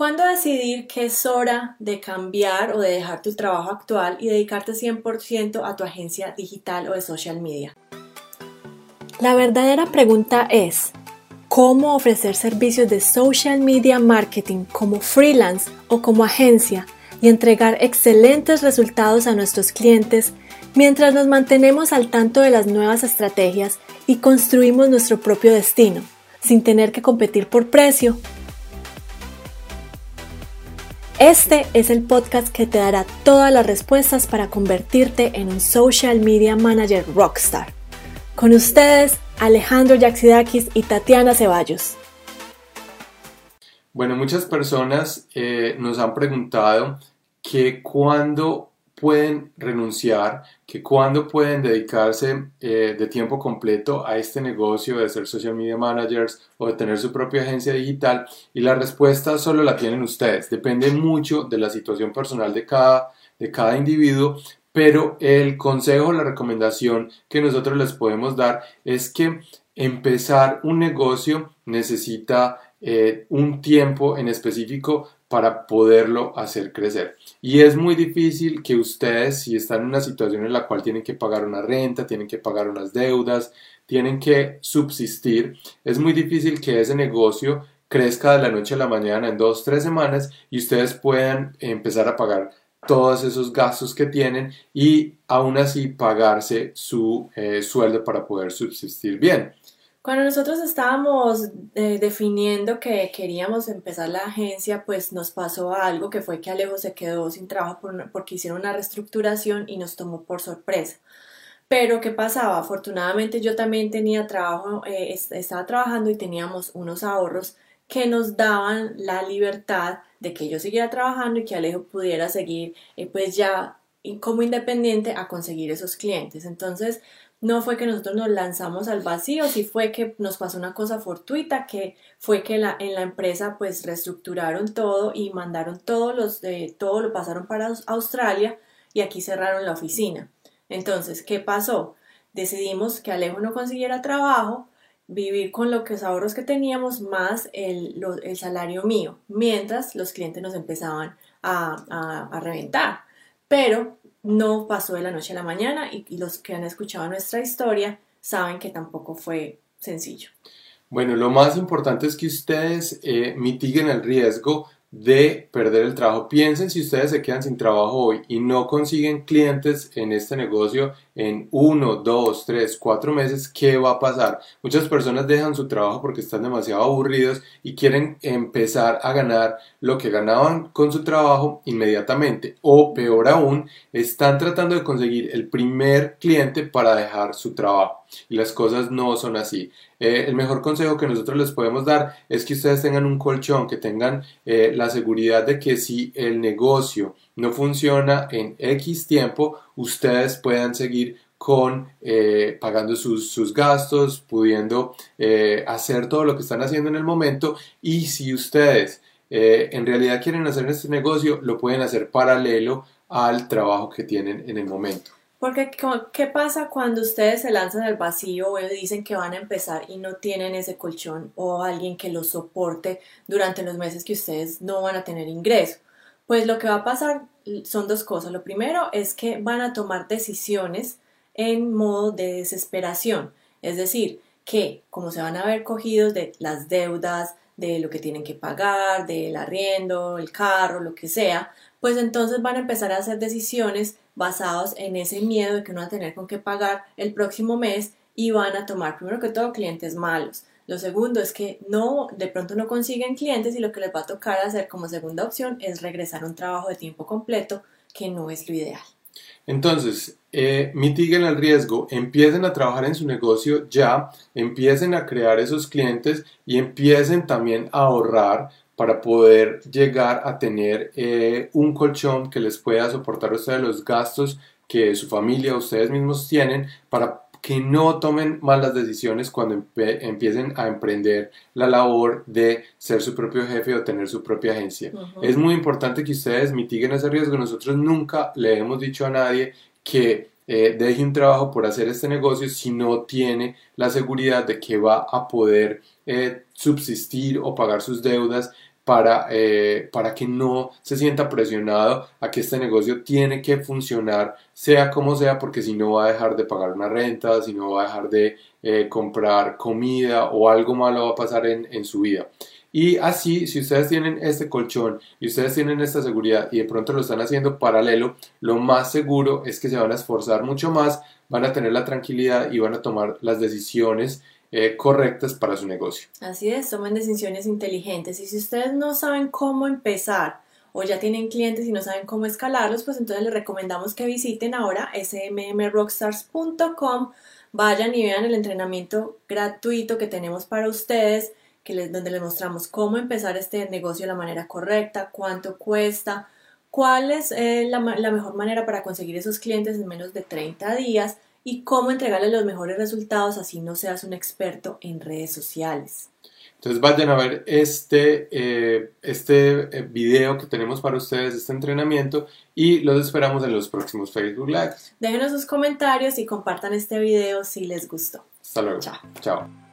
¿Cuándo decidir que es hora de cambiar o de dejar tu trabajo actual y dedicarte 100% a tu agencia digital o de social media? La verdadera pregunta es, ¿cómo ofrecer servicios de social media marketing como freelance o como agencia y entregar excelentes resultados a nuestros clientes mientras nos mantenemos al tanto de las nuevas estrategias y construimos nuestro propio destino, sin tener que competir por precio este es el podcast que te dará todas las respuestas para convertirte en un social media manager rockstar. Con ustedes, Alejandro Yaxidakis y Tatiana Ceballos. Bueno, muchas personas eh, nos han preguntado que cuando pueden renunciar, que cuando pueden dedicarse eh, de tiempo completo a este negocio de ser social media managers o de tener su propia agencia digital y la respuesta solo la tienen ustedes. Depende mucho de la situación personal de cada, de cada individuo, pero el consejo, la recomendación que nosotros les podemos dar es que empezar un negocio necesita eh, un tiempo en específico para poderlo hacer crecer. Y es muy difícil que ustedes, si están en una situación en la cual tienen que pagar una renta, tienen que pagar unas deudas, tienen que subsistir, es muy difícil que ese negocio crezca de la noche a la mañana en dos, tres semanas y ustedes puedan empezar a pagar todos esos gastos que tienen y aún así pagarse su eh, sueldo para poder subsistir bien. Cuando nosotros estábamos eh, definiendo que queríamos empezar la agencia, pues nos pasó algo que fue que Alejo se quedó sin trabajo porque hicieron una reestructuración y nos tomó por sorpresa. Pero ¿qué pasaba? Afortunadamente yo también tenía trabajo, eh, estaba trabajando y teníamos unos ahorros que nos daban la libertad de que yo siguiera trabajando y que Alejo pudiera seguir eh, pues ya como independiente a conseguir esos clientes. Entonces no fue que nosotros nos lanzamos al vacío, sí fue que nos pasó una cosa fortuita, que fue que la, en la empresa pues reestructuraron todo y mandaron todos los, de todo lo pasaron para Australia y aquí cerraron la oficina. Entonces, ¿qué pasó? Decidimos que Alejo no consiguiera trabajo, vivir con los ahorros que teníamos más el, el salario mío, mientras los clientes nos empezaban a, a reventar. Pero no pasó de la noche a la mañana y, los que han escuchado nuestra historia saben que tampoco fue sencillo. Bueno, lo más importante es que ustedes eh, mitiguen el riesgo de perder el trabajo. Piensen si ustedes se quedan sin trabajo hoy y no consiguen clientes en este negocio en uno, dos, tres, cuatro meses, ¿qué va a pasar? Muchas personas dejan su trabajo porque están demasiado aburridos y quieren empezar a ganar lo que ganaban con su trabajo inmediatamente. O peor aún, están tratando de conseguir el primer cliente para dejar su trabajo. Y las cosas no son así. Eh, el mejor consejo que nosotros les podemos dar es que ustedes tengan un colchón, que tengan eh, la seguridad de que si el negocio no funciona en X tiempo, ustedes puedan seguir con eh, pagando sus, gastos, pudiendo eh, hacer todo lo que están haciendo en el momento y si ustedes eh, en realidad quieren hacer este negocio, lo pueden hacer paralelo al trabajo que tienen en el momento. Porque, ¿qué pasa cuando ustedes se lanzan al vacío o dicen que van a empezar y no tienen ese colchón o alguien que los soporte durante los meses que ustedes no van a tener ingreso? Pues lo que va a pasar son dos cosas. Lo primero es que van a tomar decisiones en modo de desesperación. Es decir, que como se van a ver cogidos de las deudas, de lo que tienen que pagar, del arriendo, el carro, lo que sea, pues entonces van a empezar a hacer decisiones basadas en ese miedo de que no van a tener con qué pagar el próximo mes y van a tomar primero que todo clientes malos. Lo segundo es que no, de pronto no consiguen clientes y lo que les va a tocar hacer como segunda opción es regresar a un trabajo de tiempo completo, que no es lo ideal. Entonces, eh, mitiguen el riesgo, empiecen a trabajar en su negocio ya, empiecen a crear esos clientes y empiecen también a ahorrar para poder llegar a tener eh, un colchón que les pueda soportar ustedes los gastos que su familia ustedes mismos tienen para que no tomen malas decisiones cuando empiecen a emprender la labor de ser su propio jefe o tener su propia agencia. Es muy importante que ustedes mitiguen ese riesgo. Nosotros nunca le hemos dicho a nadie que eh, deje un trabajo por hacer este negocio si no tiene la seguridad de que va a poder eh, subsistir o pagar sus deudas para, eh, para que no se sienta presionado a que este negocio tiene que funcionar, sea como sea, porque si no va a dejar de pagar una renta, si no va a dejar de eh, comprar comida o algo malo va a pasar en, en su vida. Y así, si ustedes tienen este colchón y ustedes tienen esta seguridad y de pronto lo están haciendo paralelo, lo más seguro es que se van a esforzar mucho más, van a tener la tranquilidad y van a tomar las decisiones eh, correctas para su negocio. Así es, tomen decisiones inteligentes y si ustedes no saben cómo empezar o ya tienen clientes y no saben cómo escalarlos, pues entonces les recomendamos que visiten ahora smmrockstars.com, vayan y vean el entrenamiento gratuito que tenemos para ustedes que donde les mostramos cómo empezar este negocio de la manera correcta, cuánto cuesta, cuál es eh, la, la, mejor manera para conseguir esos clientes en menos de 30 días y cómo entregarles los mejores resultados así no seas un experto en redes sociales. Entonces vayan a ver este, eh, este eh, video que tenemos para ustedes, este entrenamiento, y los esperamos en los próximos Facebook Lives. Déjenos sus comentarios y compartan este video si les gustó. Hasta luego. Chao. Chao.